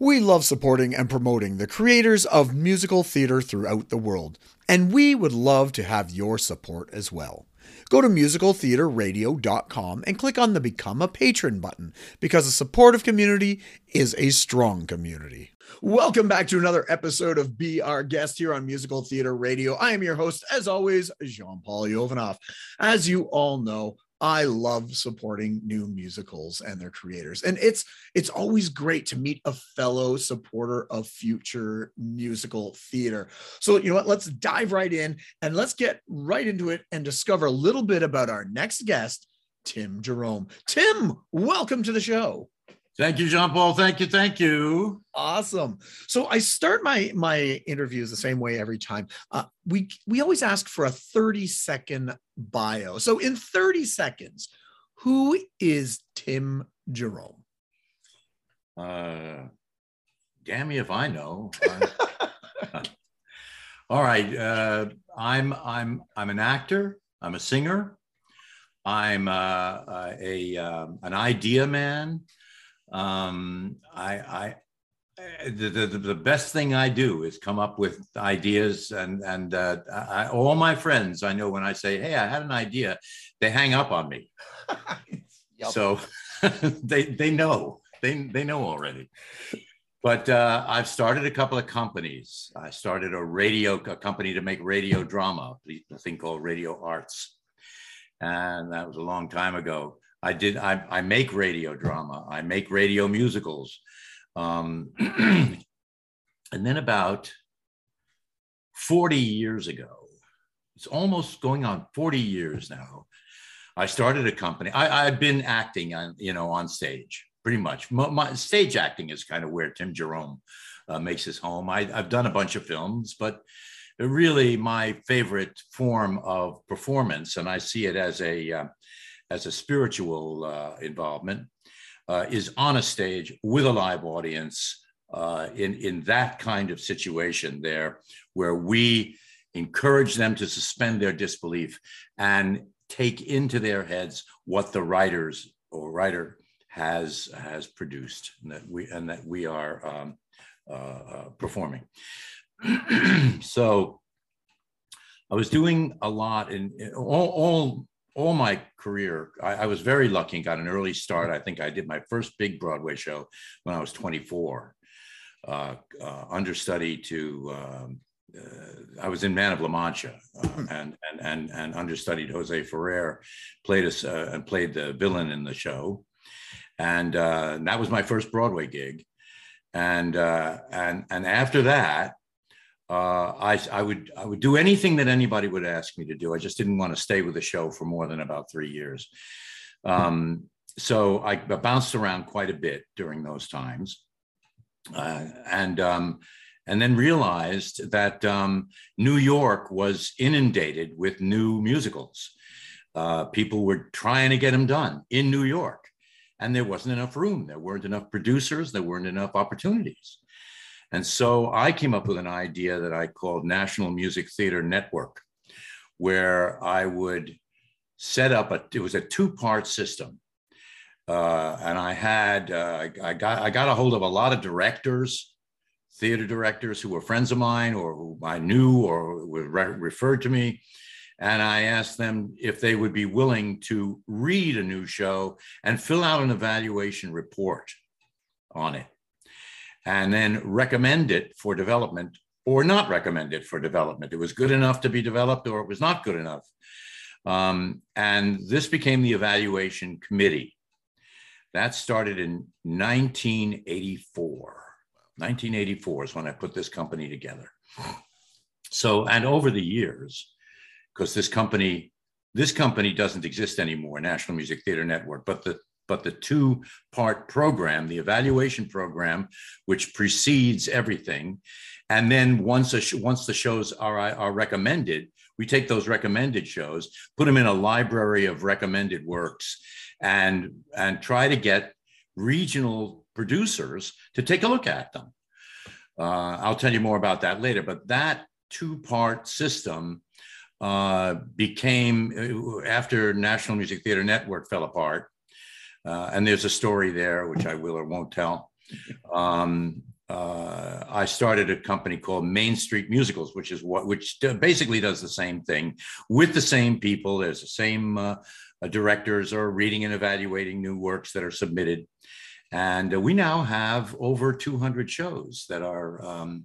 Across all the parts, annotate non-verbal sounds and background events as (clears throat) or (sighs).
We love supporting and promoting the creators of musical theater throughout the world, and we would love to have your support as well. Go to musicaltheaterradio.com and click on the Become a Patron button because a supportive community is a strong community. Welcome back to another episode of Be Our Guest here on Musical Theater Radio. I am your host, as always, Jean Paul Jovanoff. As you all know, I love supporting new musicals and their creators. And it's it's always great to meet a fellow supporter of future musical theater. So, you know what? Let's dive right in and let's get right into it and discover a little bit about our next guest, Tim Jerome. Tim, welcome to the show. Thank you, Jean Paul. Thank you. Thank you. Awesome. So I start my my interviews the same way every time. Uh, we we always ask for a 30 second bio. So in 30 seconds, who is Tim Jerome? Uh, damn me if I know. (laughs) all right. Uh, I'm I'm I'm an actor. I'm a singer. I'm uh, a um, an idea man. Um, I, I the, the, the best thing I do is come up with ideas and and uh, I, all my friends I know when I say hey I had an idea they hang up on me. (laughs) Yep. so (laughs) they they know. They they know already. But uh, I've started a couple of companies. I started a radio a company to make radio drama a thing called Radio Arts. And that was a long time ago I did. I, I make radio drama. I make radio musicals. Um, (clears throat) and then about 40 years ago, it's almost going on 40 years now. I started a company. I, I've been acting on, you know, on stage pretty much. My, my stage acting is kind of where Tim Jerome uh, makes his home. I, I've done a bunch of films, but really my favorite form of performance, and I see it as a uh, as a spiritual uh, involvement uh, is on a stage with a live audience uh, in, in that kind of situation there where we encourage them to suspend their disbelief and take into their heads what the writers or writer has has produced and that we and that we are um, uh, uh, performing. (clears throat) So I was doing a lot in, in all, all all my career, I, I, was very lucky and got an early start. I think I did my first big Broadway show when I was 24. Uh, uh, understudy to, um, uh, I was in Man of La Mancha uh, hmm. and, and, and, and understudied Jose Ferrer, played us uh, and played the villain in the show. And, uh, and that was my first Broadway gig. And, and, and after that, uh, I, I would I would do anything that anybody would ask me to do. I just didn't want to stay with the show for more than about three years. Um, so I bounced around quite a bit during those times, uh, and um, and then realized that um, New York was inundated with new musicals. Uh, people were trying to get them done in New York, and there wasn't enough room. There weren't enough producers. There weren't enough opportunities. And so I came up with an idea that I called National Music Theater Network, where I would set up a, it was a two part system. Uh, and I had, uh, I, got, I got a hold of a lot of directors, theater directors who were friends of mine or who I knew or were re- referred to me. And I asked them if they would be willing to read a new show and fill out an evaluation report on it and then recommend it for development or not recommend it for development. It was good enough to be developed or it was not good enough. Um, and this became the evaluation committee. That started in 1984. 1984 is when I put this company together. So, and over the years, because this company, this company doesn't exist anymore, National Music Theater Network, but the but the two part program, the evaluation program, which precedes everything. And then once, sh- once the shows are, are recommended, we take those recommended shows, put them in a library of recommended works, and, and try to get regional producers to take a look at them. Uh, I'll tell you more about that later, but that two part system uh, became, after National Music Theater Network fell apart, uh, and there's a story there, which I will or won't tell. Um, uh, I started a company called Main Street Musicals, which is what which basically does the same thing with the same people. There's the same uh, directors are reading and evaluating new works that are submitted, and we now have over 200 shows that are. Um,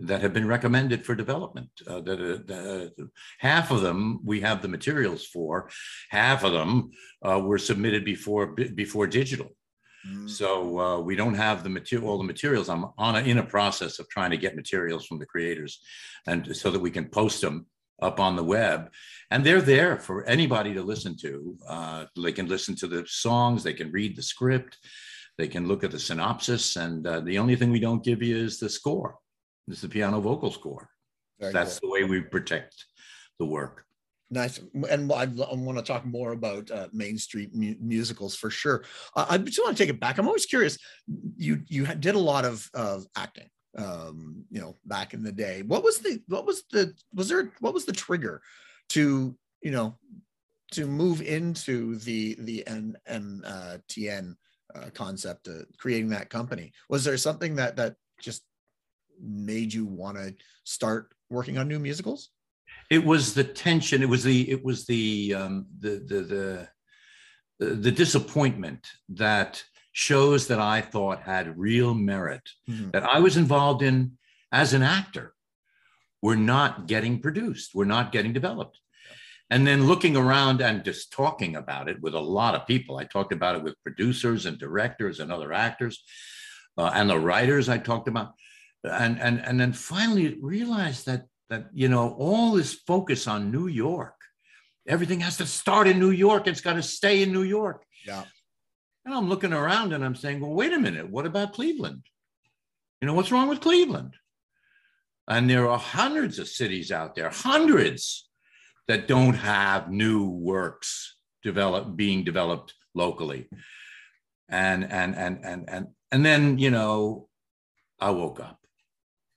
that have been recommended for development. Uh, that uh, half of them we have the materials for, half of them were submitted before before digital. Mm. So uh, we don't have the material, all the materials. I'm on a, in a process of trying to get materials from the creators, and so that we can post them up on the web, and they're there for anybody to listen to. Uh, they can listen to the songs, they can read the script, they can look at the synopsis, and uh, the only thing we don't give you is the score. It's the piano vocal score. Very That's cool. the way we protect the work. Nice, and I, want to talk more about uh, Main Street mu- musicals for sure. Uh, I just want to take it back. I'm always curious. You you did a lot of of acting, um, you know, back in the day. What was the what was the was there what was the trigger to you know to move into the the NMTN uh, concept, uh, creating that company? Was there something that that just made you want to start working on new musicals? it was the tension it was the it was the um, the, the the the disappointment that shows that I thought had real merit mm-hmm. that I was involved in as an actor were not getting produced, were not getting developed. And then looking around and just talking about it with a lot of people. I talked about it with producers and directors and other actors uh, and the writers I talked about. And, and, and then finally realized that that you know all this focus on New York. Everything has to start in New York. It's got to stay in New York. Yeah. And I'm looking around and I'm saying, well, wait a minute. What about Cleveland? You know, what's wrong with Cleveland? And there are hundreds of cities out there, hundreds that don't have new works develop being developed locally. And and and and and and then, you know, I woke up.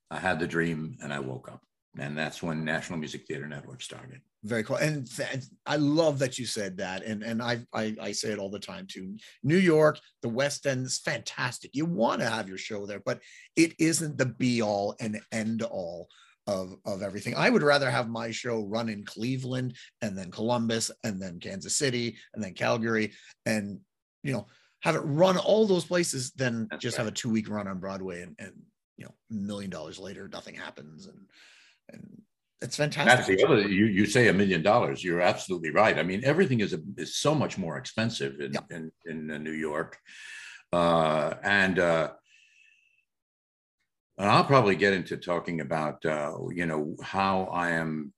I had the dream and I woke up and that's when National Music Theater Network started. Very cool, and th- I love that you said that, and and I, I I say it all the time too. New York, the West End is fantastic. You want to have your show there, but it isn't the be all and end all of of everything. I would rather have my show run in Cleveland and then Columbus and then Kansas City and then Calgary, and you know have it run all those places than that's just right. have a two week run on Broadway and and you know a million dollars later nothing happens and and it's fantastic. That's the other. You you say a million dollars. You're absolutely right. I mean, everything is a, is so much more expensive in yeah. in, in uh, New York, uh, and uh, and I'll probably get into talking about uh, you know how I am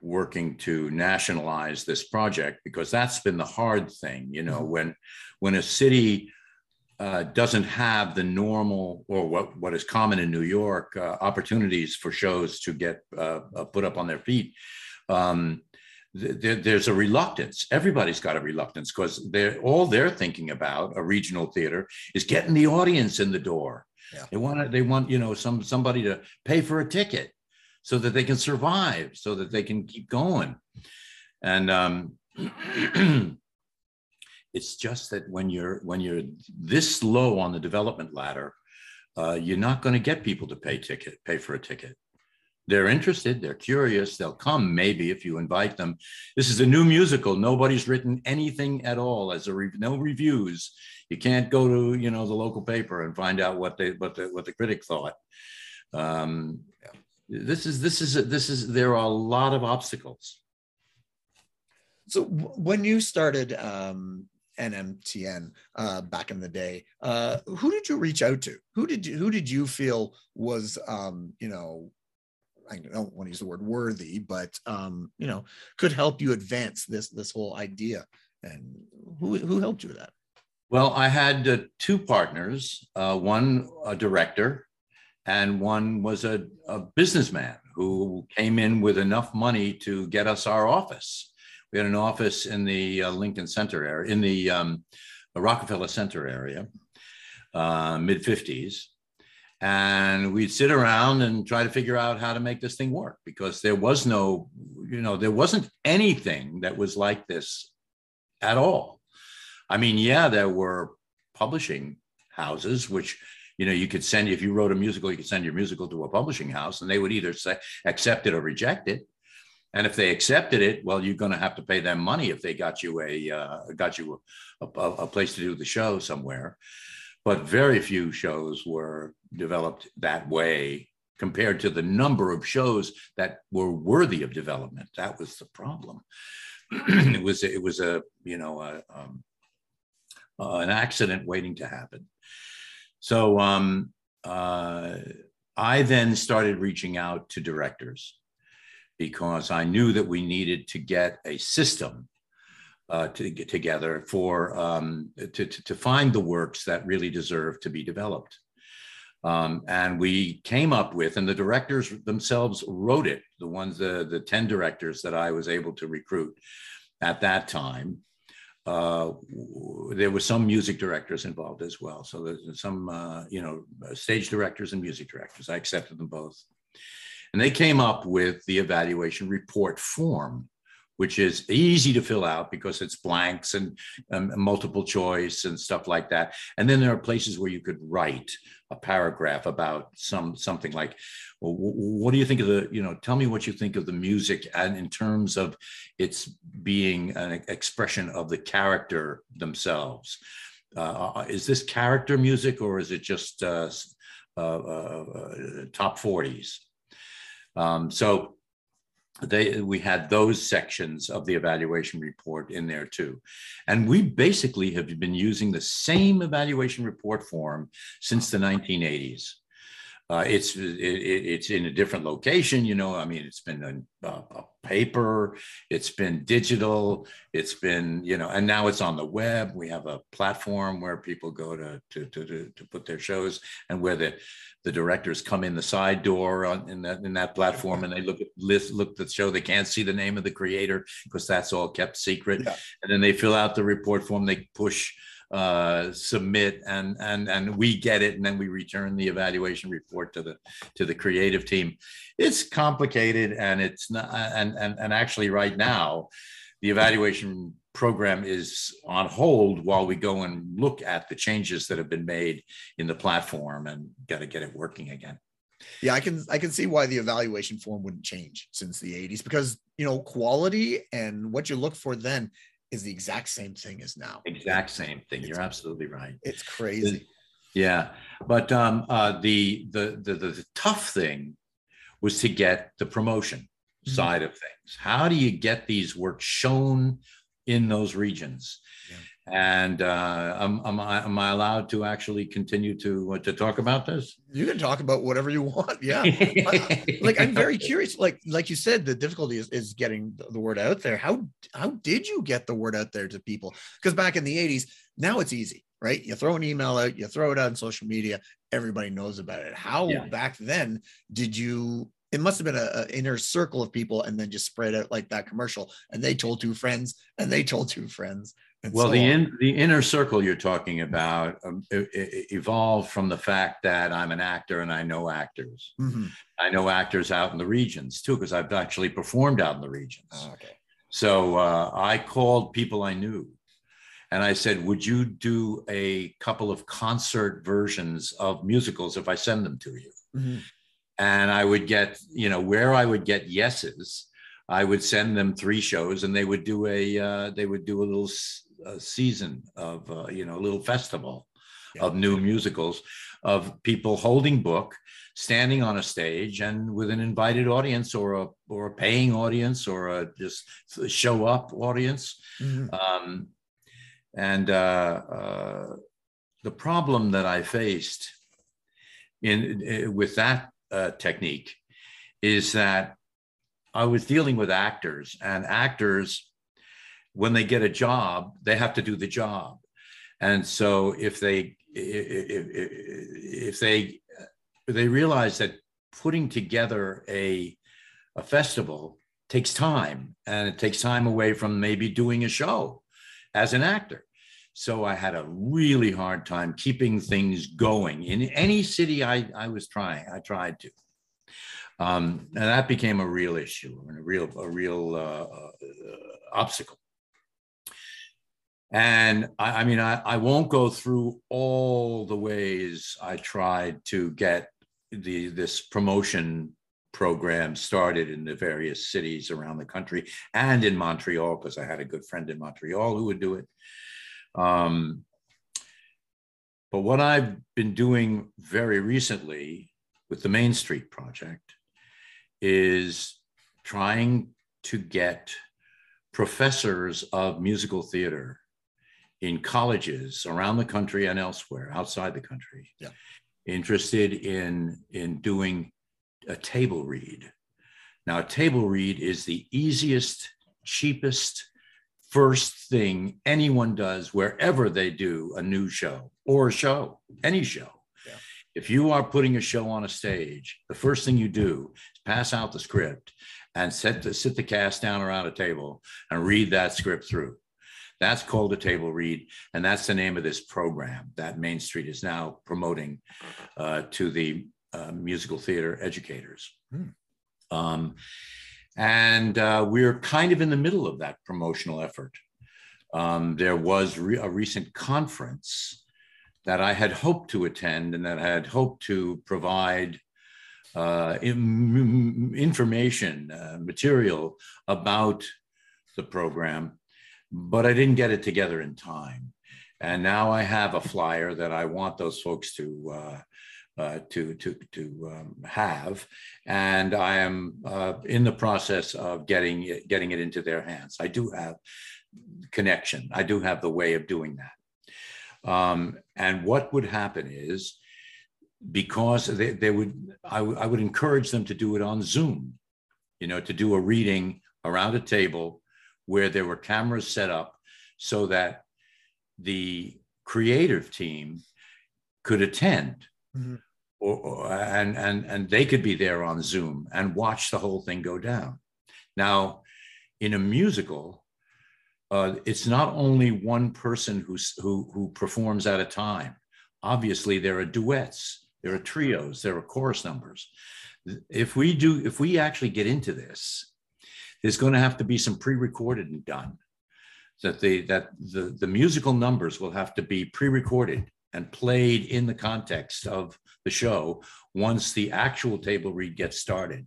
working to nationalize this project because that's been the hard thing. You know, mm-hmm. when when a city uh, doesn't have the normal or what, what is common in New York uh, opportunities for shows to get uh, uh put up on their feet. Um, th- there's a reluctance. Everybody's got a reluctance because they're all they're thinking about a regional theater is getting the audience in the door. Yeah. They want they want you know some somebody to pay for a ticket so that they can survive, so that they can keep going. And um, (clears throat) It's just that when you're when you're this low on the development ladder, uh, you're not going to get people to pay ticket pay for a ticket. They're interested, they're curious, they'll come maybe if you invite them. This is a new musical. Nobody's written anything at all as a re- no reviews. You can't go to you know the local paper and find out what they what the what the critic thought. Um, this is this is this is there are a lot of obstacles. So when you started um, NMTN uh, back in the day. Uh, who did you reach out to? Who did you who did you feel was um, you know I don't want to use the word worthy, but um, you know could help you advance this this whole idea? And who who helped you with that? Well, I had uh, two partners. Uh, one a director, and one was a, a businessman who came in with enough money to get us our office we had an office in the uh, Lincoln Center area, in the, um, Rockefeller Center area, uh, mid 50s. And we'd sit around and try to figure out how to make this thing work because there was no, you know, there wasn't anything that was like this at all. I mean, yeah, there were publishing houses which you know you could send if you wrote a musical you could send your musical to a publishing house and they would either say accept it or reject it and if they accepted it well you're going to have to pay them money if they got you a uh, got you a, a, a place to do the show somewhere. But very few shows were developed that way compared to the number of shows that were worthy of development. That was the problem. (clears throat) It was it was a you know a, um, uh, an accident waiting to happen. So um, uh, I then started reaching out to directors because I knew that we needed to get a system uh, to get together for um, to, to, to, find the works that really deserve to be developed. Um, and we came up with, and the directors themselves wrote it, the ones, the, the 10 directors that I was able to recruit at that time uh, there were some music directors involved as well. So there's some, uh, you know, stage directors and music directors. I accepted them both. And they came up with the evaluation report form, which is easy to fill out because it's blanks and um, multiple choice and stuff like that. And then there are places where you could write a paragraph about some something like well, what do you think of the you know tell me what you think of the music and in terms of its being an expression of the character themselves uh, uh is this character music or is it just uh, uh, uh top 40s um, so they we had those sections of the evaluation report in there too. And we basically have been using the same evaluation report form since the 1980s uh, it's it, it's in a different location you know i mean it's been a, a, paper it's been digital it's been you know and now it's on the web. We have a platform where people go to to to, to put their shows and where the the directors come in the side door on, in that in that platform and they look at list look at the show. They can't see the name of the creator because that's all kept secret. Yeah. and then they fill out the report form. They push uh, submit and and and we get it and then we return the evaluation report to the to the creative team it's complicated and it's not and and, and actually right now the evaluation program is on hold while we go and look at the changes that have been made in the platform and got to get it working again. Yeah, I can I can see why the evaluation form wouldn't change since the 80s because you know quality and what you look for then is the exact same thing as now. Exact same thing. It's, You're absolutely right. It's crazy. Yeah, but um, uh, the, the the the tough thing was to get the promotion mm-hmm. side of things. How do you get these works shown in those regions. Yeah. And uh, am, am, I, am I allowed to actually continue to uh, to talk about this? You can talk about whatever you want. Yeah, (laughs) like I'm very curious. Like like you said, the difficulty is, is getting the word out there. How how did you get the word out there to people? Because back in the '80s, now it's easy, right? You throw an email out, you throw it out on social media, everybody knows about it. How yeah. back then did you it must have been an inner circle of people and then just spread out like that commercial and they told two friends and they told two friends well so the in, the inner circle you're talking about um, it, it evolved from the fact that i'm an actor and i know actors. Mm-hmm. i know actors out in the regions too because i've actually performed out in the regions. Oh, okay. So uh, i called people i knew and I said, Would you do a couple of concert versions of musicals if I send them to you? Mm-hmm. And I would get, you know, where I would get yeses, I would send them three shows, and they would do a uh, they would do a little a season of uh, you know a little festival yeah. of new musicals of people holding book, standing on a stage, and with an invited audience or a or a paying audience or a just show up audience. Mm-hmm. Um, and uh, uh, the problem that I faced in, in with that uh, technique is that I was dealing with actors, and actors, when they get a job, they have to do the job. And so if they if, if they they realize that putting together a a festival takes time and it takes time away from maybe doing a show as an actor so I had a really hard time keeping things going in any city I, I was trying. I tried to. Um, and that became a real issue, and a real, a real uh, uh, obstacle. And I, I mean, I, I won't go through all the ways I tried to get the this promotion program started in the various cities around the country and in Montreal because I had a good friend in Montreal who would do it. Um, but what I've been doing very recently with the Main Street Project is trying to get professors of musical theater in colleges around the country and elsewhere outside the country yeah. interested in in doing a table read now a table read is the easiest cheapest first thing anyone does wherever they do a new show or a show any show Yeah. if you are putting a show on a stage the first thing you do is pass out the script and set the, sit the cast down around a table and read that script through that's called a table read, and that's the name of this program that Main Street is now promoting uh, to the uh, musical theater educators. Hmm. Um, and uh, we're kind of in the middle of that promotional effort. Um, there was re- a recent conference that I had hoped to attend and that I had hoped to provide uh, in, information, uh, material about the program but I didn't get it together in time. And now I have a flyer that I want those folks to uh, uh, to to to um, have, and I am uh, in the process of getting it, getting it into their hands. I do have connection. I do have the way of doing that. Um, and what would happen is because they, they would I, I would encourage them to do it on Zoom, you know, to do a reading around a table where there were cameras set up so that the creative team could attend. Mhm. or, or- and and and they could be there on zoom and watch the whole thing go down. Now in a musical uh, it's not only one person who's who who performs at a time. Obviously there are duets there are trios there are chorus numbers. If we do if we actually get into this there's going to have to be some pre-recorded and done. That the that the the musical numbers will have to be pre-recorded and played in the context of the show once the actual table read gets started.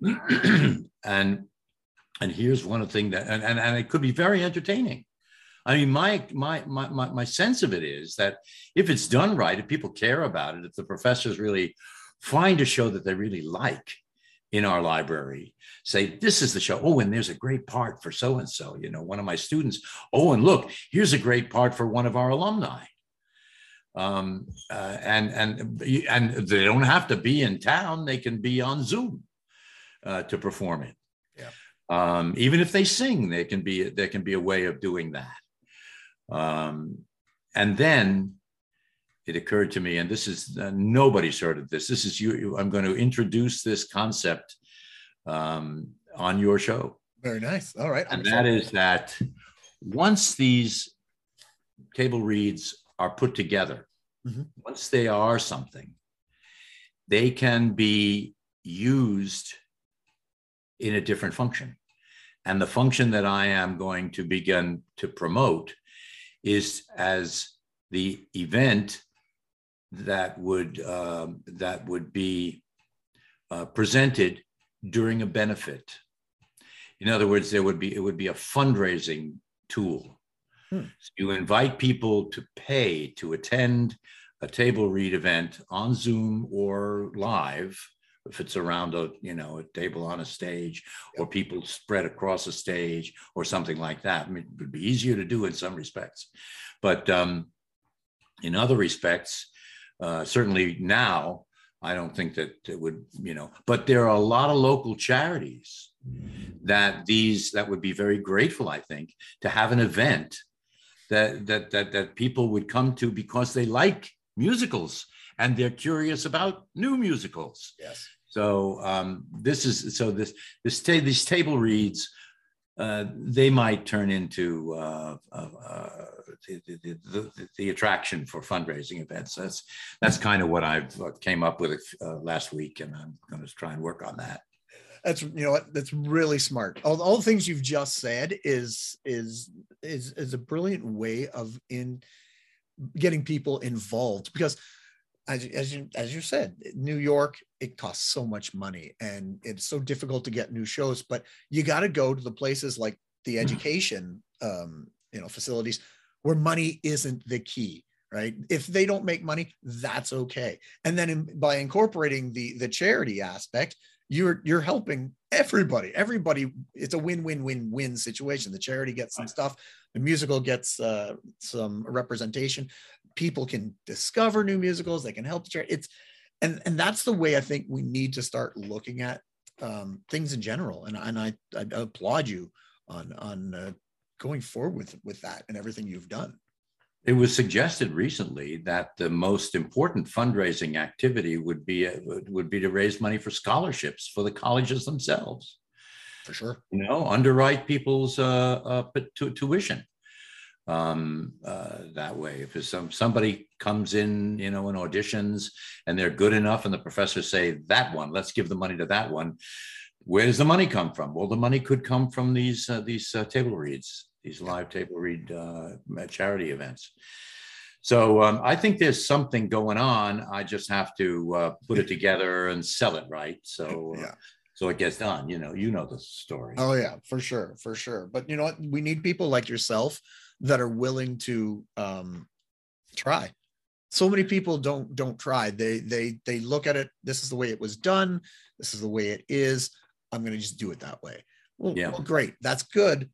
(clears throat) And and here's one thing that and, and, and it could be very entertaining. I mean my, my my my my sense of it is that if it's done right if people care about it if the professors really find a show that they really like in our library say this is the show. Oh and there's a great part for so and so you know one of my students. Oh and look here's a great part for one of our alumni. Um, uh, and and and they don't have to be in town. They can be on zoom uh, to perform it. Yeah. um, even if they sing there can be there can be a way of doing that. Um, and then it occurred to me, and this is uh, nobody's heard of this. This is you. you- I'm going to introduce this concept um, on your show, Very nice. All right. And that is that once these table reads are put together, Mhm. once they are something, they can be used in a different function. And the function that I am going to begin to promote is as the event that would um, that would be uh, presented during a benefit. In other words, there would be it would be a fundraising tool. Hmm. So you invite people to pay to attend a table read event on Zoom or live if it's around a you know a table on a stage or people spread across a stage or something like that. I mean, it would be easier to do in some respects, but um, in other respects, uh, certainly now, I don't think that it would, you know, but there are a lot of local charities that these that would be very grateful, I think, to have an event that that that that people would come to because they like musicals and they're curious about new musicals. Yes. So um, this is so this this ta- these table reads uh, they might turn into uh, uh, uh, the, the, the, the attraction for fundraising events. That's that's kind of what uh, came up with uh, last week, and I'm going to try and work on that. That's you know that's really smart. All, all the things you've just said is is is is a brilliant way of in getting people involved because as, as you as you said, New York it costs so much money and it's so difficult to get new shows. But you got to go to the places like the mm-hmm. education um, you know facilities where money isn't the key right? If they don't make money that's okay. And then in, by incorporating the the charity aspect you're you're helping everybody. Everybody it's a win-win-win-win situation. The charity gets some stuff the musical gets uh, some representation people can discover new musicals they can help charity it's and and that's the way i think we need to start looking at um, things in general. And, and I, I applaud you on on uh, going forward with with that and everything you've done. It was suggested recently that the most important fundraising activity would be would be to raise money for scholarships for the colleges themselves. For sure, you know, underwrite people's uh, uh, tuition um, uh, that way. If some somebody comes in, you know, in auditions and they're good enough, and the professors say that one, let's give the money to that one. Where does the money come from? Well, the money could come from these uh, these uh, table reads these live table read uh, charity events. So um, I think there's something going on. I just have to uh, put it (laughs) together and sell it right. So uh, yeah. so it gets done. You know, you know the story. Oh yeah, for sure, for sure. But you know what? We need people like yourself that are willing to um, try. So many people don't don't try. They they they look at it. This is the way it was done. This is the way it is. I'm going to just do it that way. Well, yeah. well, great. That's good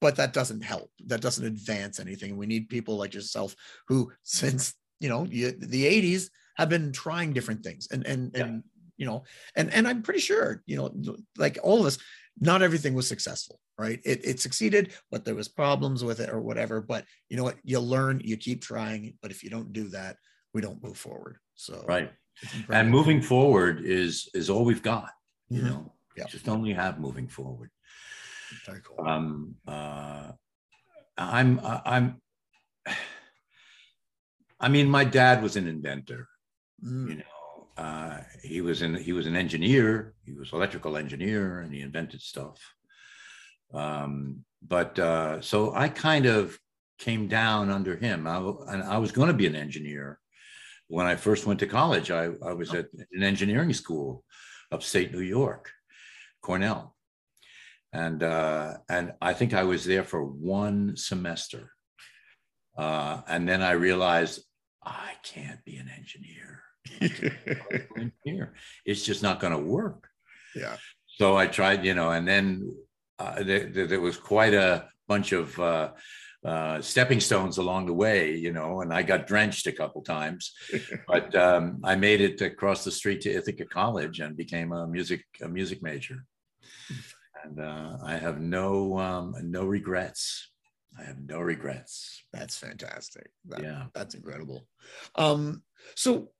but that doesn't help. That doesn't advance anything. We need people like yourself who, since you know you, the '80s, have been trying different things, and and yeah. and you know, and and I'm pretty sure you know, like all of us, not everything was successful, right? It it succeeded, but there was problems with it or whatever. But you know what? You learn, you keep trying. But if you don't do that, we don't move forward. So right, and moving forward is is all we've got. You mm-hmm. know, yeah. just only have moving forward. Very cool. Um, uh, I'm, I'm, (sighs) I mean, my dad was an inventor. Mm. You know, uh, he was in, he was an engineer. He was electrical engineer, and he invented stuff. Um, but uh, so I kind of came down under him. I, and I was going to be an engineer when I first went to college. I, I was at an engineering school upstate New York, Cornell and uh, and I think I was there for one semester, uh, and then I realized I can't be an engineer. (laughs) engineer. It's just not going to work. Yeah. So I tried, you know, and then uh, there, there, was quite a bunch of uh, uh, stepping stones along the way, you know, and I got drenched a couple times, (laughs) but um, I made it across the street to Ithaca College and became a music a music major and uh, I have no um, no regrets. I have no regrets. That's fantastic. That, yeah, that's incredible. Um, so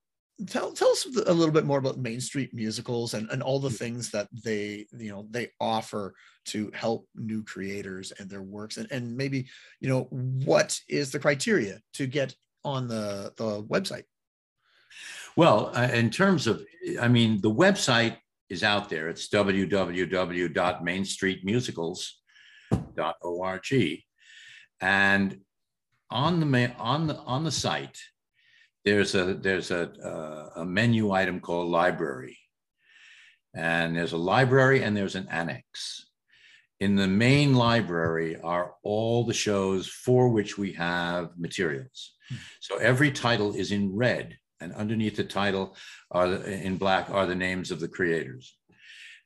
tell tell us a little bit more about Main Street musicals and, and all the things that they you know they offer to help new creators and their works and, and maybe you know what is the criteria to get on the the website well uh, in terms of i mean the website is out there. It's www.mainstreetmusicals.org. And on the on the on the site, there's a there's a, a menu item called library, and there's a library and there's an annex. In the main library are all the shows for which we have materials. Hmm. So every title is in red and underneath the title are the, in black are the names of the creators.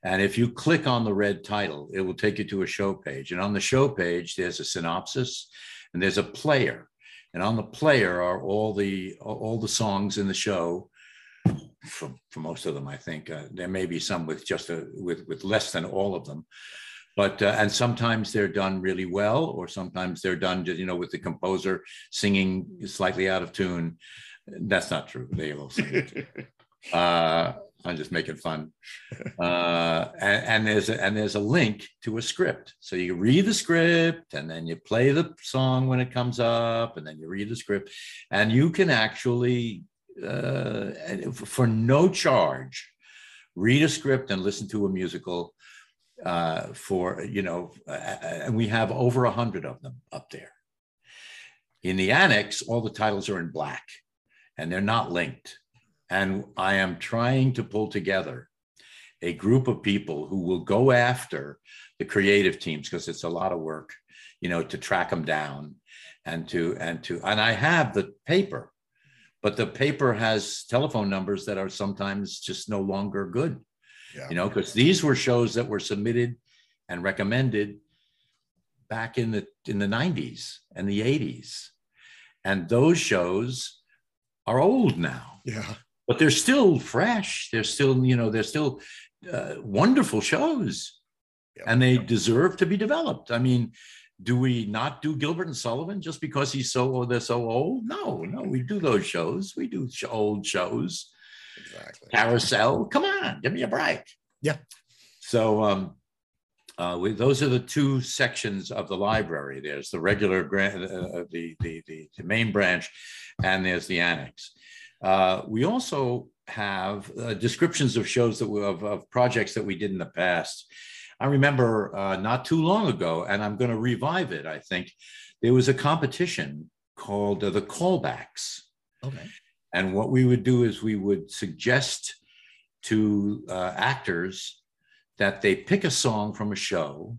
And if you click on the red title, it will take you to a show page. And on the show page, there's a synopsis and there's a player. And on the player are all the all the songs in the show. For, for most of them, I think uh, there may be some with just a with with less than all of them, but uh, and sometimes they're done really well, or sometimes they're done just you know with the composer singing slightly out of tune. That's not true. They will sing it. (laughs) uh, I'm just making fun. (laughs) Uh, and, and, there's a, and there's a link to a script, so you read the script and then you play the song when it comes up, and then you read the script, and you can actually uh, for no charge read a script and listen to a musical uh, for you know, and we have over a hundred of them up there. In the annex, all the titles are in black, and they're not linked. And I am trying to pull together a group of people who will go after the creative teams because it's a lot of work, you know, to track them down and to and to and I have the paper, but the paper has telephone numbers that are sometimes just no longer good. Yeah. You know, because these were shows that were submitted and recommended back in the in the 90s and the 80s. And those shows are old now. Yeah. But they're still fresh. They're still, you know, they're still uh, wonderful shows. Yep. And they yep. deserve to be developed. I mean, do we not do Gilbert and Sullivan just because he's so oh, they're so old? No, no, we do those shows. We do old shows. Exactly. Carousel. Come on, give me a break. Yeah. So um, uh, we, those are the two sections of the library. There's the regular grant, uh, uh, the, the, the the main branch, and there's the annex. Uh, we also have uh, descriptions of shows that we, of, of projects that we did in the past. I remember uh, not too long ago, and I'm going to revive it. I think there was a competition called uh, the Callbacks. Okay. And what we would do is we would suggest to uh, actors that they pick a song from a show,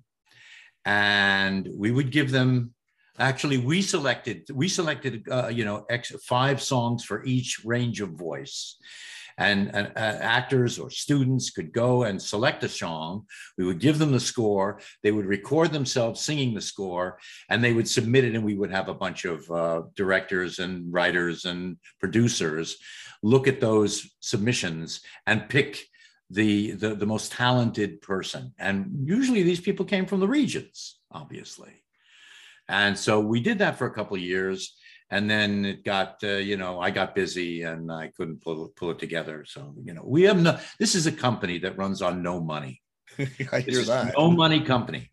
and we would give them. Actually, we selected we selected uh, you know X, five songs for each range of voice, and, and uh, actors or students could go and select a song. We would give them the score. They would record themselves singing the score, and they would submit it. And we would have a bunch of uh, directors and writers and producers look at those submissions and pick the, the, the most talented person. And usually these people came from the regions, obviously. And so we did that for a couple of years and then it got uh, you know i got busy and i couldn't pull, pull it together. So you know we have no this is a company that runs on no money. (laughs) I hear that. no money company.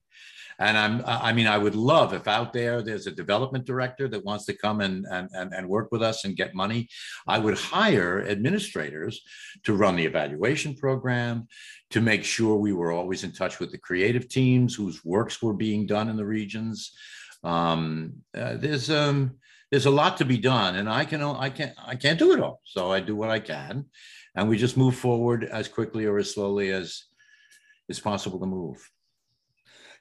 And i'm i mean i would love if out there there's a development director that wants to come and and, and, and work with us and get money. I would hire administrators to run the evaluation program to make sure we were always in touch with the creative teams whose works were being done in the regions um, uh, there's um there's a lot to be done and i can i can't i can't do it all. So i do what i can and we just move forward as quickly or as slowly as is possible to move.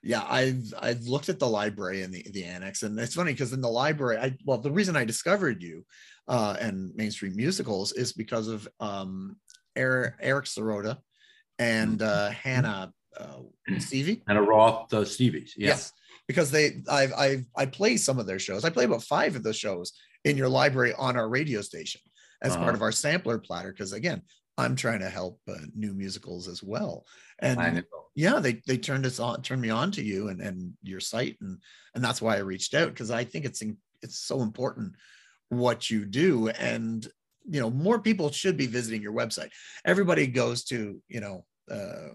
Yeah i've i've looked at the library and the, the annex and it's funny because in the library i well the reason i discovered you uh and Main Street musicals is because of um eric eric Sirota and uh mm-hmm. hannah uh, Stevie. And a Roth uh, Stevies. Yeah. Yes because they I've I've I play some of their shows. I play about five of the shows in your library on our radio station as uh-huh. part of our sampler platter. Because again, I'm trying to help uh, new musicals as well. And yeah, they they turned us on, turned me on to you and and your site, and and that's why I reached out because I think it's it's so important what you do, and you know more people should be visiting your website. Everybody goes to you know. Uh,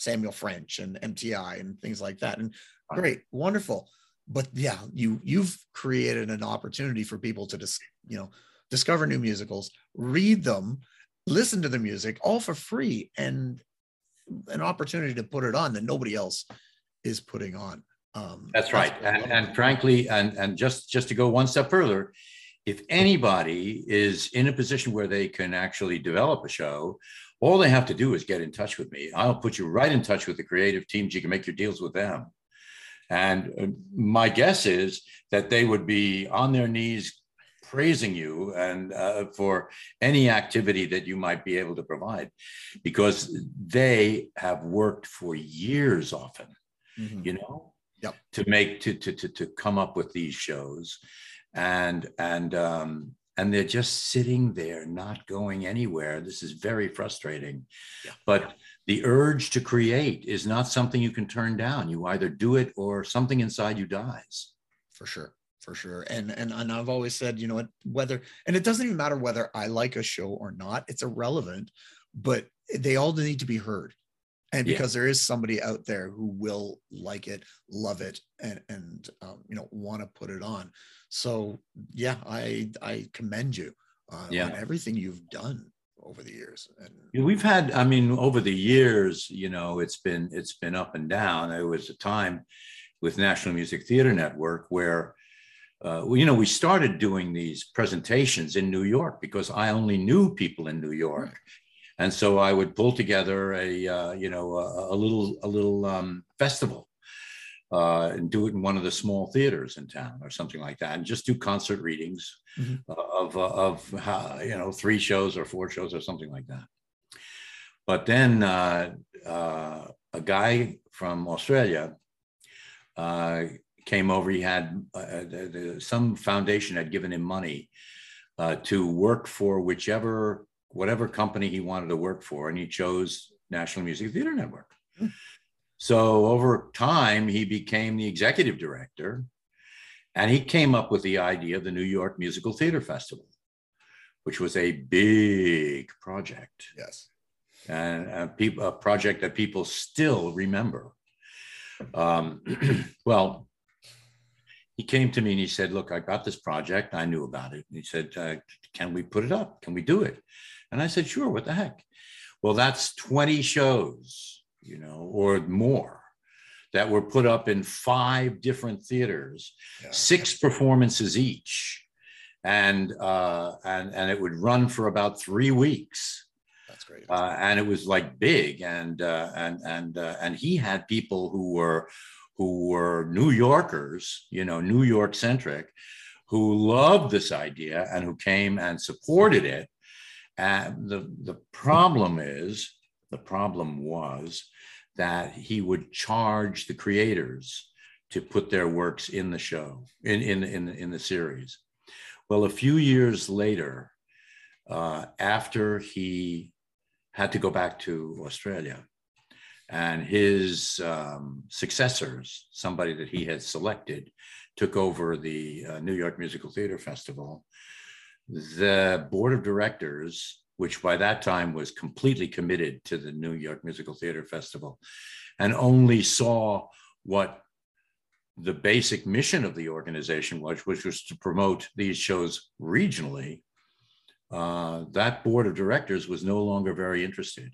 Samuel French and MTI and things like that. And great, wonderful. But yeah, you you've created an opportunity for people to just you know discover new musicals, read them, listen to the music, all for free, and an opportunity to put it on that nobody else is putting on. Um, that's right, that's and, and frankly, and and just just to go one step further, if anybody is in a position where they can actually develop a show, all they have to do is get in touch with me. I'll put you right in touch with the creative teams. You can make your deals with them. And uh, my guess is that they would be on their knees praising you and uh, for any activity that you might be able to provide because they have worked for years often mm-hmm. you know yep. to make to, to to to come up with these shows and and um and they're just sitting there not going anywhere. This is very frustrating. Yeah. but the urge to create is not something you can turn down. You either do it or something inside you dies. For sure. For sure. And and, and i've always said you know what whether and it doesn't even matter whether i like a show or not it's irrelevant but they all need to be heard. And because yeah. there is somebody out there who will like it love it and and um, you know want to put it on so yeah i i commend you uh, yeah. on everything you've done over the years. And we've had, I mean, over the years, you know, it's been it's been up and down. There was a time with National Music Theater Network where uh, you know, we started doing these presentations in New York because I only knew people in New York. And so I would pull together a, uh, you know, a, a, little, a little um, festival uh, and do it in one of the small theaters in town or something like that, and just do concert readings mm-hmm. of, uh, of, uh, you know, three shows or four shows or something like that. But then uh, a guy from Australia came over. He had uh, uh, the, the, some foundation had given him money uh, to work for whichever whatever company he wanted to work for, and he chose National Music Theater Network. Hmm. So over time, he became the executive director, and he came up with the idea of the New York Musical Theater Festival, which was a big project. Yes, and a, pe- a project that people still remember. Um, (clears throat) well, he came to me and he said, Look, I got this project. I knew about it. And he said, uh, Can we put it up? Can we do it? And I said, Sure, what the heck? Well, that's 20 shows, you know, or more that were put up in five different theaters, yeah. six performances each. And, uh, and, and it would run for about three weeks. That's great. Uh, and it was like big. And, uh, and, and, uh, and he had people who were, who were New Yorkers, you know, New York centric, who loved this idea and who came and supported it. And the, the problem is, the problem was that he would charge the creators to put their works in the show, in, in, in, in the series. Well, a few years later, uh, after he had to go back to Australia, and his um, successors, somebody that he had selected, took over the uh, New York Musical Theater Festival. The board of directors, which by that time was completely committed to the New York Musical Theater Festival, and only saw what the basic mission of the organization was, which was to promote these shows regionally, uh, that board of directors was no longer very interested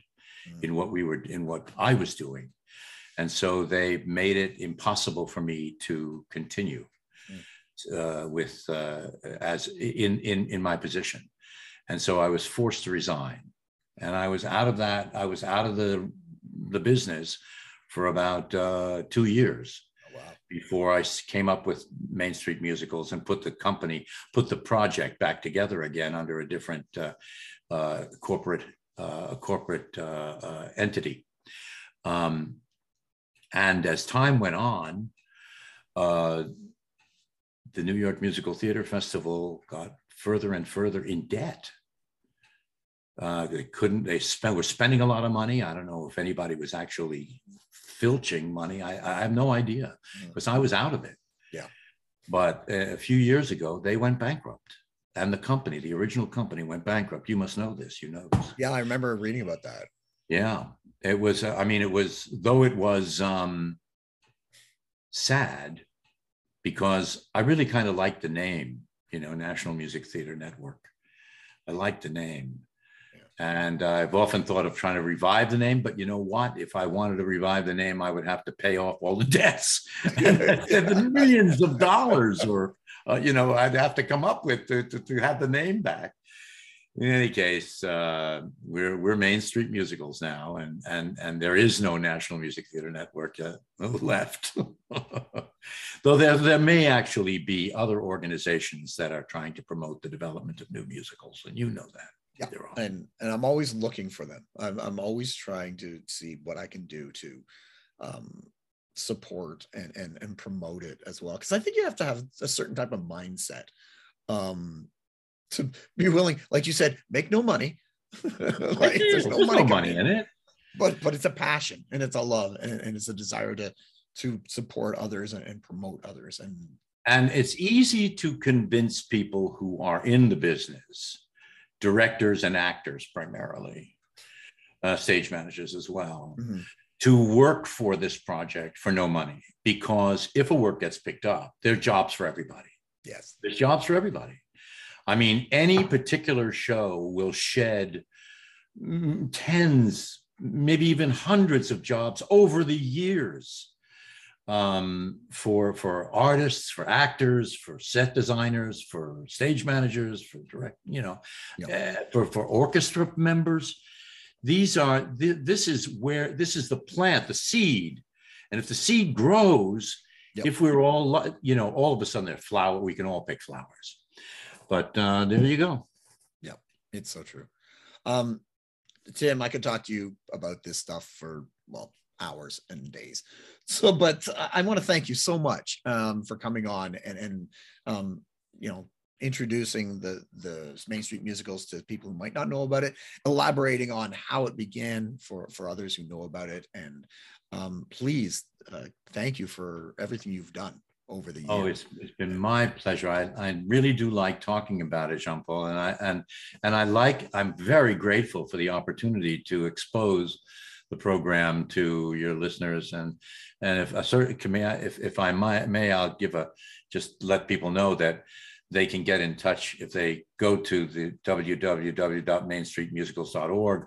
mm. in what we were in what I was doing. And so they made it impossible for me to continue mm. uh, with uh, as in, in in my position. And so I was forced to resign. And I was out of that, I was out of the the business for about uh, two years oh, before I came up with Main Street Musicals and put the company, put the project back together again under a different uh, uh, corporate uh, corporate uh, uh, entity. Um, and as time went on, the New York Musical Theater Festival got further and further in debt. Uh, they couldn't, they spent, were spending a lot of money. I don't know if anybody was actually filching money. I, I have no idea because mm. I was out of it. Yeah. But a few years ago, they went bankrupt and the company, the original company, went bankrupt. You must know this. You know this. Yeah, I remember reading about that. Yeah, it was. Uh, I mean, it was though it was um, sad because I really kind of liked the name. You know, National Music Theater Network. I like the name. And uh, I've often thought of trying to revive the name, but you know what? If I wanted to revive the name, I would have to pay off all the debts, (laughs) the millions of dollars, or uh, you know, I'd have to come up with to, to, to have the name back. In any case, uh, we're we're Main Street Musicals now, and and and there is no National Music Theater Network uh, (laughs) left. (laughs) Though there there may actually be other organizations that are trying to promote the development of new musicals, and you know that. Yeah, and and I'm always looking for them. I'm I'm always trying to see what I can do to um, support and and and promote it as well. Because I think you have to have a certain type of mindset um, to be willing, like you said, make no money. (laughs) like, there's no there's money, no money in it, but but it's a passion and it's a love and, and it's a desire to to support others and, and promote others and and it's easy to convince people who are in the business directors and actors primarily, uh, stage managers as well, mm-hmm. to work for this project for no money. Because if a work gets picked up, there are jobs for everybody. Yes. There's jobs for everybody. I mean, any particular show will shed tens, maybe even hundreds of jobs over the years um, for for artists, for actors, for set designers, for stage managers, for direct, you know, uh, for for orchestra members. These are th- this is where this is the plant, the seed, and if the seed grows, yep. if we're all you know, all of a sudden they're flower, we can all pick flowers. But uh, there you go. Yep, it's so true. Um, Tim, I could talk to you about this stuff for well hours and days. So, but I want to thank you so much um, for coming on and and um, you know introducing the the Main Street musicals to people who might not know about it, elaborating on how it began for for others who know about it, and um, please uh, thank you for everything you've done over the years. Oh, it's, it's been my pleasure. I, I really do like talking about it, Jean Paul, and I and and I like. I'm very grateful for the opportunity to expose the program to your listeners and and if a certain if if I might may I'll give a just let people know that they can get in touch if they go to the www.mainstreetmusicals.org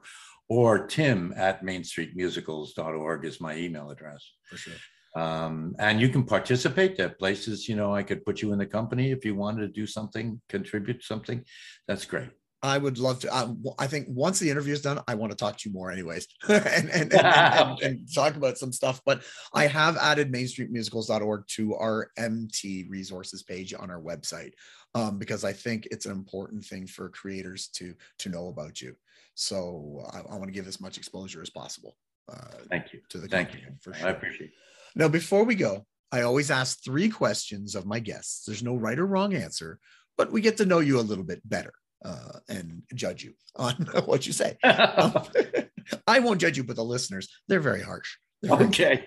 or tim at mainstreetmusicals.org is my email address. For sure. Um, and you can participate at places, you know, I could put you in the company if you wanted to do something, contribute something. That's great. I would love to. I, I, think once the interview is done, I want to talk to you more, anyways, (laughs) and, and, and, and, (laughs) and, talk about some stuff. But I have added MainStreetMusicals.org to our MT resources page on our website um, because I think it's an important thing for creators to to know about you. So I, I want to give as much exposure as possible. Uh, Thank you. To the Thank you. For sure. I appreciate. It. Now, before we go, I always ask three questions of my guests. There's no right or wrong answer, but we get to know you a little bit better uh, and judge you (laughs) on what you say. um, (laughs) I won't judge you, but the listeners, they're very harsh. They're okay.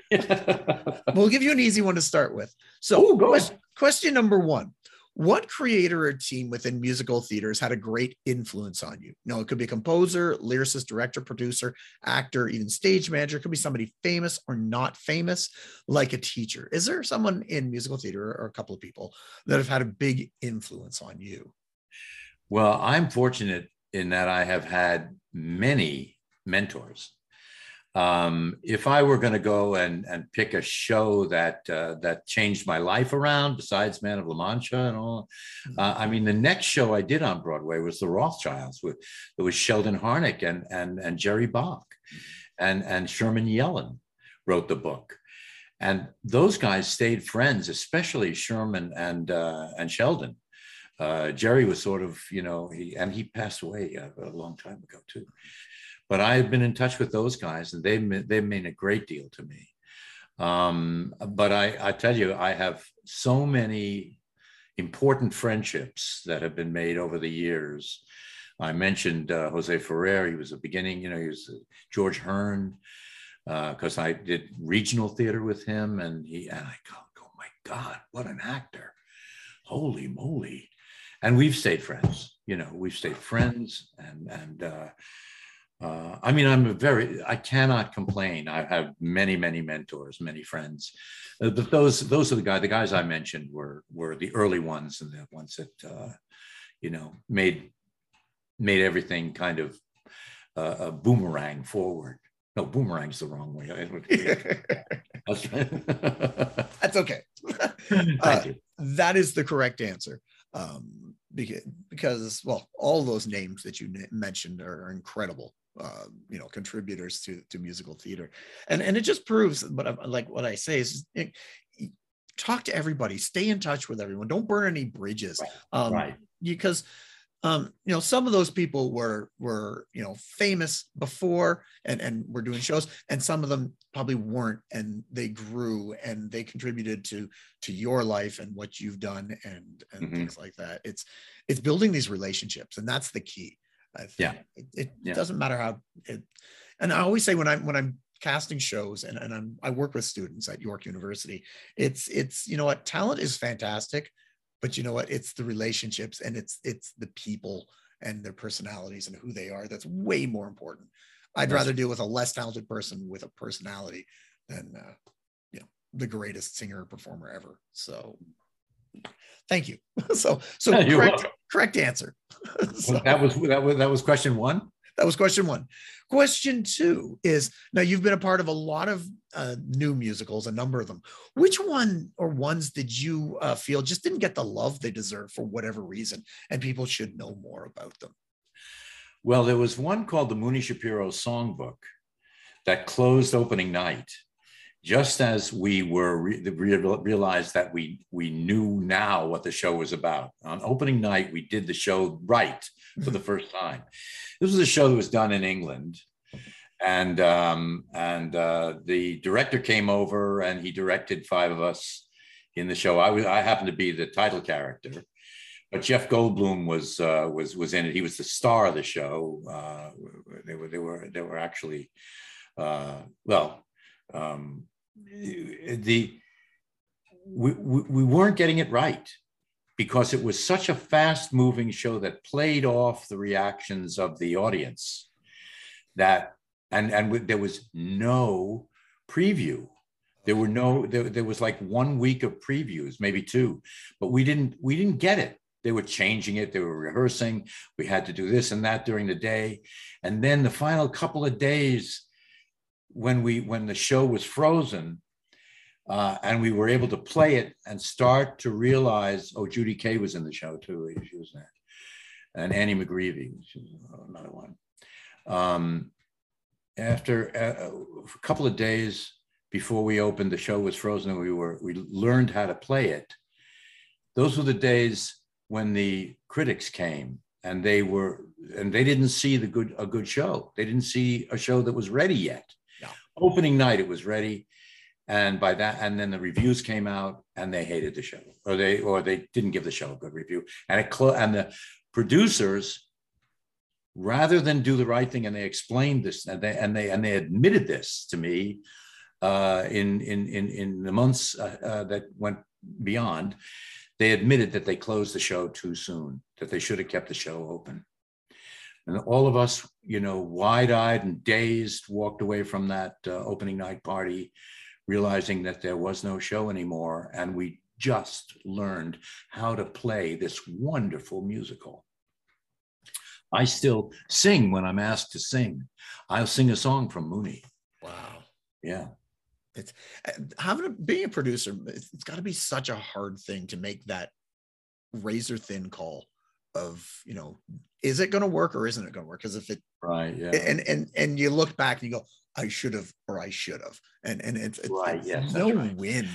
we'll give you an easy one to start with. So, Ooh, question, question number one what creator or team within musical theaters had a great influence on you? No, it could be a composer, lyricist, director, producer, actor, even stage manager. It could be somebody famous or not famous, like a teacher. Is there someone in musical theater or a couple of people that have had a big influence on you? Well, I'm fortunate in that I have had many mentors. Um, if I were going to go and, and pick a show that uh, that changed my life around, besides Man of La Mancha and all, uh, I mean, the next show I did on Broadway was The Rothschilds. With it was Sheldon Harnick and and and Jerry Bock, and and Sherman Yellen wrote the book, and those guys stayed friends, especially Sherman and uh, and Sheldon uh, Jerry was sort of, you know, he and he passed away a, a long time ago too. But I've been in touch with those guys, and they they mean a great deal to me. Um, but I, I tell you, I have so many important friendships that have been made over the years. I mentioned uh, Jose Ferrer. He was a beginning, you know, he was uh, George Hearn, because uh, I did regional theater with him, and he and I go, oh my God, what an actor! Holy moly! and we've stayed friends. You know, we've stayed friends, and and uh, uh, I mean, I'm a very I cannot complain. I have many many mentors, many friends, uh, but those those are the guys. The guys I mentioned were were the early ones and the ones that uh, you know made made everything kind of uh, a boomerang forward. No, boomerang's the wrong way. (laughs) (laughs) (laughs) That's okay. Thank uh, you. That is the correct answer um, because well, all those names that you mentioned are incredible. Uh, you know, contributors to to musical theater, and and it just proves. But like what I say is, it, talk to everybody, stay in touch with everyone, don't burn any bridges, right. Um, right. because um, you know, some of those people were were you know famous before and and were doing shows, and some of them probably weren't, and they grew and they contributed to to your life and what you've done and and mm-hmm. things like that. It's it's building these relationships, and that's the key. Yeah, it, it yeah. doesn't matter how it. And I always say when I'm when I'm casting shows and, and I'm, I work with students at York University. It's it's you know what talent is fantastic, but you know what it's the relationships and it's it's the people and their personalities and who they are that's way more important i'd that's rather deal with a less talented person with a personality than uh, you know the greatest singer or performer ever so thank you (laughs) so so (laughs) you're correct, correct answer (laughs) so, that was that was that was question one that was question one. Question two is now you've been a part of a lot of uh, new musicals, a number of them. Which one or ones did you uh, feel just didn't get the love they deserve for whatever reason, and people should know more about them? Well, there was one called the Moony Shapiro Songbook that closed opening night, just as we were re- realized that we we knew now what the show was about. On opening night, we did the show right for the (laughs) first time. This was a show that was done in England, and um, and uh, the director came over and he directed five of us in the show. I was I happened to be the title character, but Jeff Goldblum was uh, was was in it. He was the star of the show. Uh, they were they were they were actually uh, well um, the we, we, we weren't getting it right because it was such a fast moving show that played off the reactions of the audience that and and there was no preview. There were no there, there was like one week of previews maybe two but we didn't we didn't get it. They were changing it. They were rehearsing. We had to do this and that during the day. And then the final couple of days when we when the show was frozen uh, and we were able to play it and start to realize, oh, Judy Kaye was in the show too. She was there. And Annie McGreevey, another one. Um, after a, uh, a, couple of days before we opened, the show was frozen and we were, we learned how to play it. Those were the days when the critics came and they were, and they didn't see the good, a good show. They didn't see a show that was ready yet. Opening night, it was ready. And by that and then the reviews came out and they hated the show or they or they didn't give the show a good review. And it clo- and the producers rather than do the right thing and they explained this and they and they and they admitted this to me uh, in in in in the months uh, uh, that went beyond they admitted that they closed the show too soon that they should have kept the show open and all of us you know wide-eyed and dazed walked away from that uh, opening night party realizing that there was no show anymore. And we just learned how to play this wonderful musical. I still sing when I'm asked to sing. I'll sing a song from Moony. Wow. Yeah. It's having a, being a producer, it's, it's got to be such a hard thing to make that razor thin call of, you know, is it going to work or isn't it going to work? Because if it, right. Yeah. And, and, and you look back and you go, I should have or I should have. And and it's, it's right, yes, no right. win,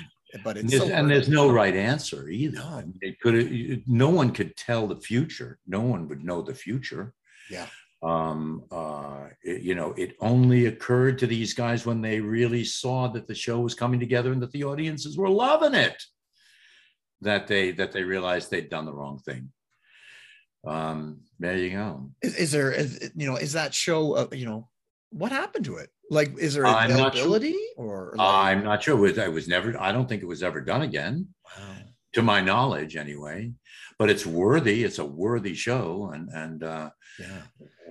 but it's and there's, so and there's no right answer either. No. It could no one could tell the future. No one would know the future. Yeah. Um, uh, it, you know, it only occurred to these guys when they really saw that the show was coming together and that the audiences were loving it. That they that they realized they'd done the wrong thing. Um, there you go. Is, is there, is, you know, is that show, uh, you know, what happened to it? Like, is there availability sure. or? Like... I'm not sure. It was, it was never. I don't think it was ever done again, Wow. to my knowledge, anyway. But it's worthy. It's a worthy show, and and uh, Yeah.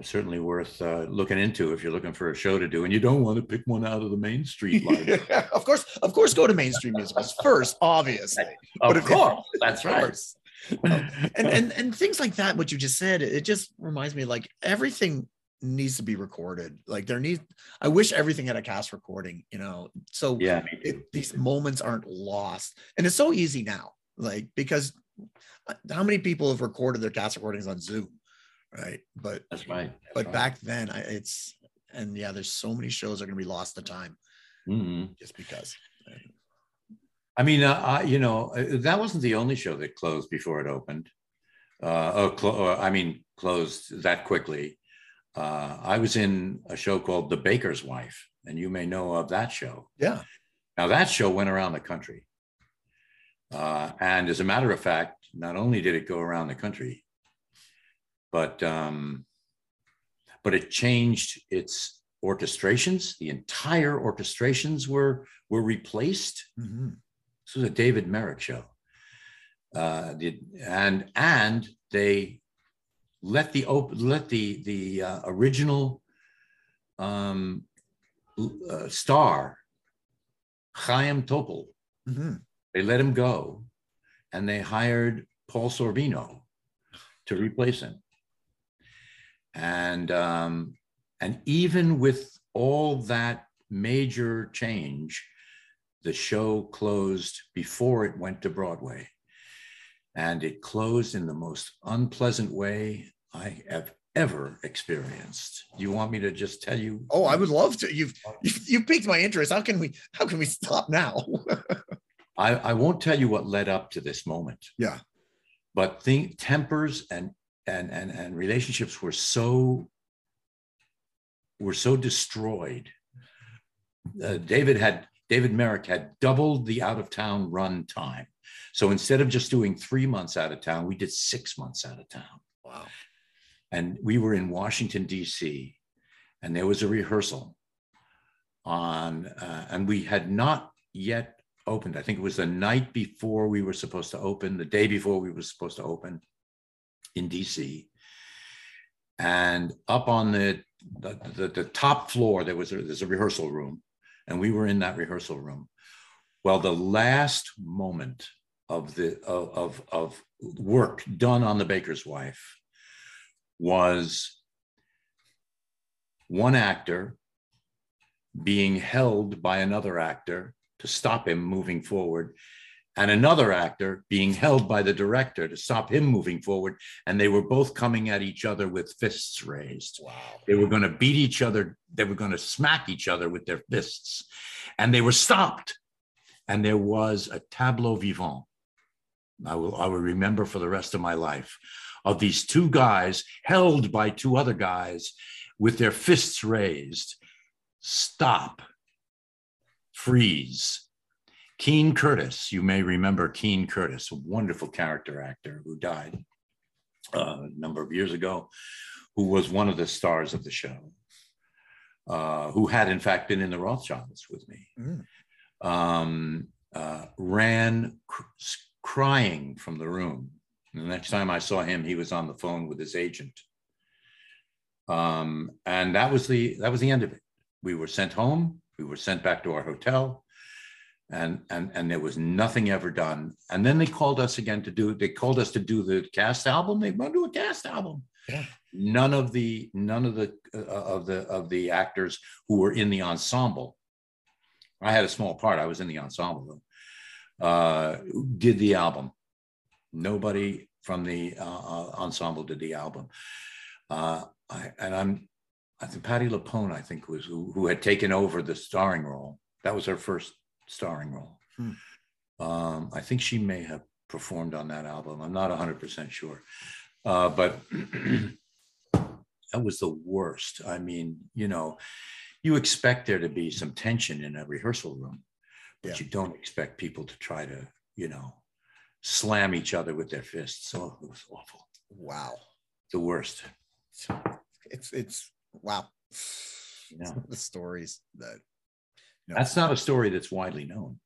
certainly worth uh, looking into if you're looking for a show to do, and you don't want to pick one out of the Main Street (laughs) of course, of course, go to Main Street Musicals first, obviously. But of if- course, that's (laughs) right. course. (laughs) and and and things like that what you just said it just reminds me like everything needs to be recorded. Like there needs i wish everything had a cast recording you know? So yeah, it, these moments aren't lost. And it's so easy now like because uh, how many people have recorded their cast recordings on zoom right? But That's right. that's but right. back then I, it's and yeah there's so many shows that are going to be lost to time Mhm. just because I mean, uh, I, you know, uh, that wasn't the only show that closed before it opened. Uh, or, clo- or I mean, closed that quickly. Uh, I was in a show called The Baker's Wife, and you may know of that show. yeah Now, that show went around the country. Uh, and as a matter of fact, not only did it go around the country, but um, but it changed its orchestrations. The entire orchestrations were were replaced. Mhm. This was a David Merrick show. Uh, the, and and they let the op- let the the uh, original um, uh, star Chaim Topol. Mhm. They let him go, and they hired Paul Sorvino to replace him. and um, and even with all that major change, the show closed before it went to Broadway, and it closed in the most unpleasant way I have ever experienced. Do you want me to just tell you? Oh, I would love to. You've you've, you've piqued my interest. How can we how can we stop now? (laughs) I, I won't tell you what led up to this moment. Yeah. But think tempers and and and and relationships were so were so destroyed. Uh, David had David Merrick had doubled the out of town run time. So instead of just doing three months out of town, we did six months out of town. Wow. And we were in Washington, D.C., and there was a rehearsal on, uh, and we had not yet opened. I think it was the night before we were supposed to open, the day before we were supposed to open in DC. And up on the the, the, the top floor, there was a, there's a rehearsal room, and we were in that rehearsal room. Well, the last moment of the of, of, work done on the baker's wife was one actor being held by another actor to stop him moving forward and another actor being held by the director to stop him moving forward. And they were both coming at each other with fists raised. Wow. They were going to beat each other, they were going to smack each other with their fists. And they were stopped. And there was a tableau vivant. I will, I will remember for the rest of my life of these two guys held by two other guys with their fists raised. Stop freeze. Keene Curtis, you may remember Keene Curtis, a wonderful character actor who died uh, a number of years ago, who was one of the stars of the show, uh, who had in fact been in the Rothschilds with me, mm. um, uh, ran cr- crying from the room. And the next time I saw him, he was on the phone with his agent. Um, and that was the that was the end of it. We were sent home we were sent back to our hotel and and and there was nothing ever done. And then they called us again to do they called us to do the cast album. They want to do a cast album. Yeah. none of the none of the uh, of the of the actors who were in the ensemble i had a small part i was in the ensemble uh, did the album. Nobody from the uh, uh, ensemble did the album. Uh, I, and i'm I think Patti LuPone, I think, was who, who had taken over the starring role. That was her first starring role. Hmm. Um, I think she may have performed on that album. I'm not 100% sure. Uh, but (clears throat) that was the worst. I mean, you know, you expect there to be some tension in a rehearsal room, but yeah. you don't expect people to try to, you know, slam each other with their fists. So oh, it was awful. Wow. The worst. It's, it's, wow. Yeah. the stories that know, that's not a story that's widely known.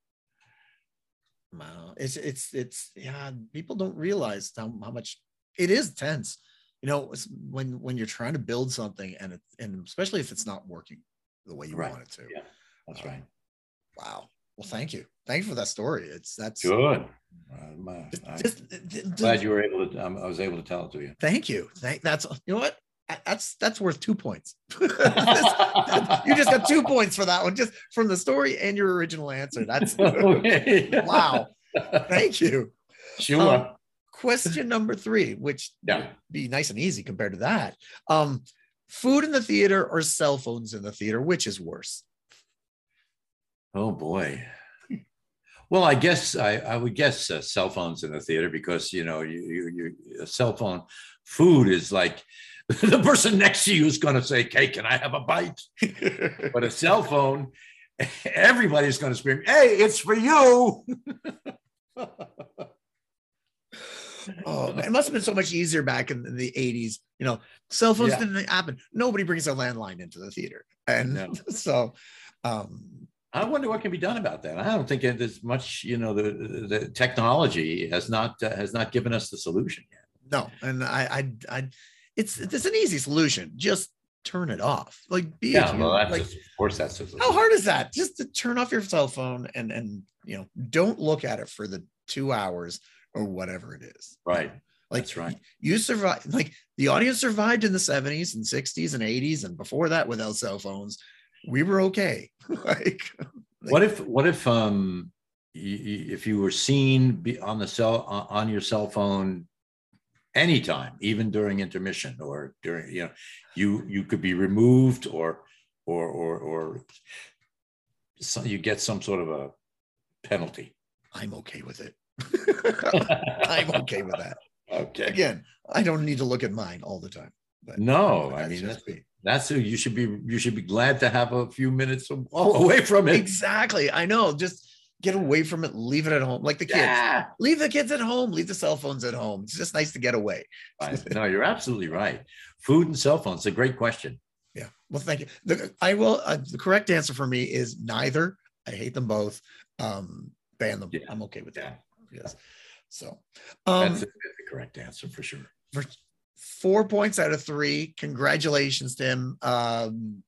Wow. It's it's it's yeah, people don't realize how, how much it is tense. You know, when when you're trying to build something and it, and especially if it's not working the way you right. want it to. Yeah, that's um, right. Wow. Well, thank you. Thank you for that story. It's that's good. I'm, uh, just, glad you were able to. Um, I was able to tell it to you. Thank you. Thank that's you know what that's that's worth two points. (laughs) (laughs) you just got two points for that one, just from the story and your original answer. That's (laughs) okay. wow. Thank you. Sure. Um, question number three, which yeah. would be nice and easy compared to that. Um, food in the theater or cell phones in the theater, which is worse? Oh boy. Well, I guess I, I would guess uh, cell phones in the theater because you know you, you, you a cell phone food is like (laughs) the person next to you is going to say, "Hey, can I have a bite?" (laughs) but a cell phone, everybody's going to scream, "Hey, it's for you!" (laughs) oh, man, it must have been so much easier back in the '80s. You know, cell phones yeah. didn't happen. Nobody brings a landline into the theater, and no. so. Um, I wonder what can be done about that. I don't think there's much. You know, the the technology has not uh, has not given us the solution yet. No, and I I I it's it's an easy solution. Just turn it off. Like be yeah, well, that's like, just, of course that's just how hard is that? Just to turn off your cell phone and and you know don't look at it for the two hours or whatever it is. Right. Like That's right. You survived. Like the audience survived in the 70s and 60s and 80s and before that without cell phones. We were okay. (laughs) like, what if what if um if you were seen on the cell on your cell phone anytime even during intermission or during you know you you could be removed or or or or so you get some sort of a penalty. I'm okay with it. (laughs) I'm okay with that. Okay. Again i don't need to look at mine all the time but no i mean that's, that's who you should be you should be glad to have a few minutes away oh, from it. exactly. I know just get away from it, leave it at home. Like the kids, yeah. leave the kids at home, leave the cell phones at home. It's just nice to get away. (laughs) no, you're absolutely right. Food and cell phones, a great question. Yeah. Well, thank you. The, I will, uh, the correct answer for me is neither. I hate them both. Um, ban them. Yeah. I'm okay with that. Yes. So um, that's the correct answer for sure. For four points out of three. Congratulations, Tim. Um,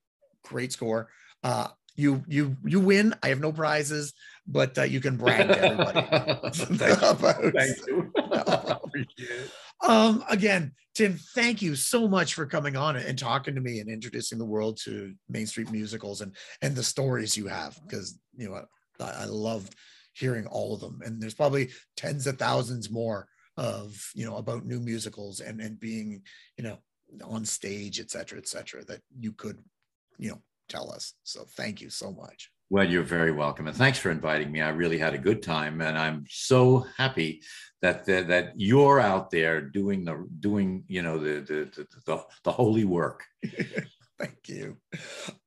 great score. Uh, you you you win. I have no prizes but uh, you can (laughs) brag to everybody. (laughs) thank you. Thank you. (laughs) um, again, Tim, thank you so much for coming on and talking to me and introducing the world to Main Street musicals and and the stories you have because you know I, I love hearing all of them and there's probably tens of thousands more of you know about new musicals and and being you know on stage et cetera et cetera that you could you know tell us so thank you so much well, you're very welcome, and thanks for inviting me. I really had a good time, and I'm so happy that that, that you're out there doing the doing you know the the the, the, the holy work. (laughs) Thank you.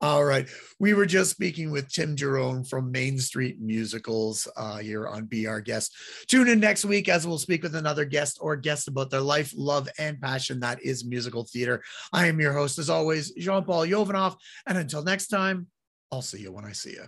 All right. We were just speaking with Tim Jerome from Main Street Musicals uh, here on Be Our Guest. Tune in next week as we'll speak with another guest or guest about their life, love, and passion that is musical theater. I am your host, as always, Jean Paul Yovanov. And until next time, I'll see you when I see you.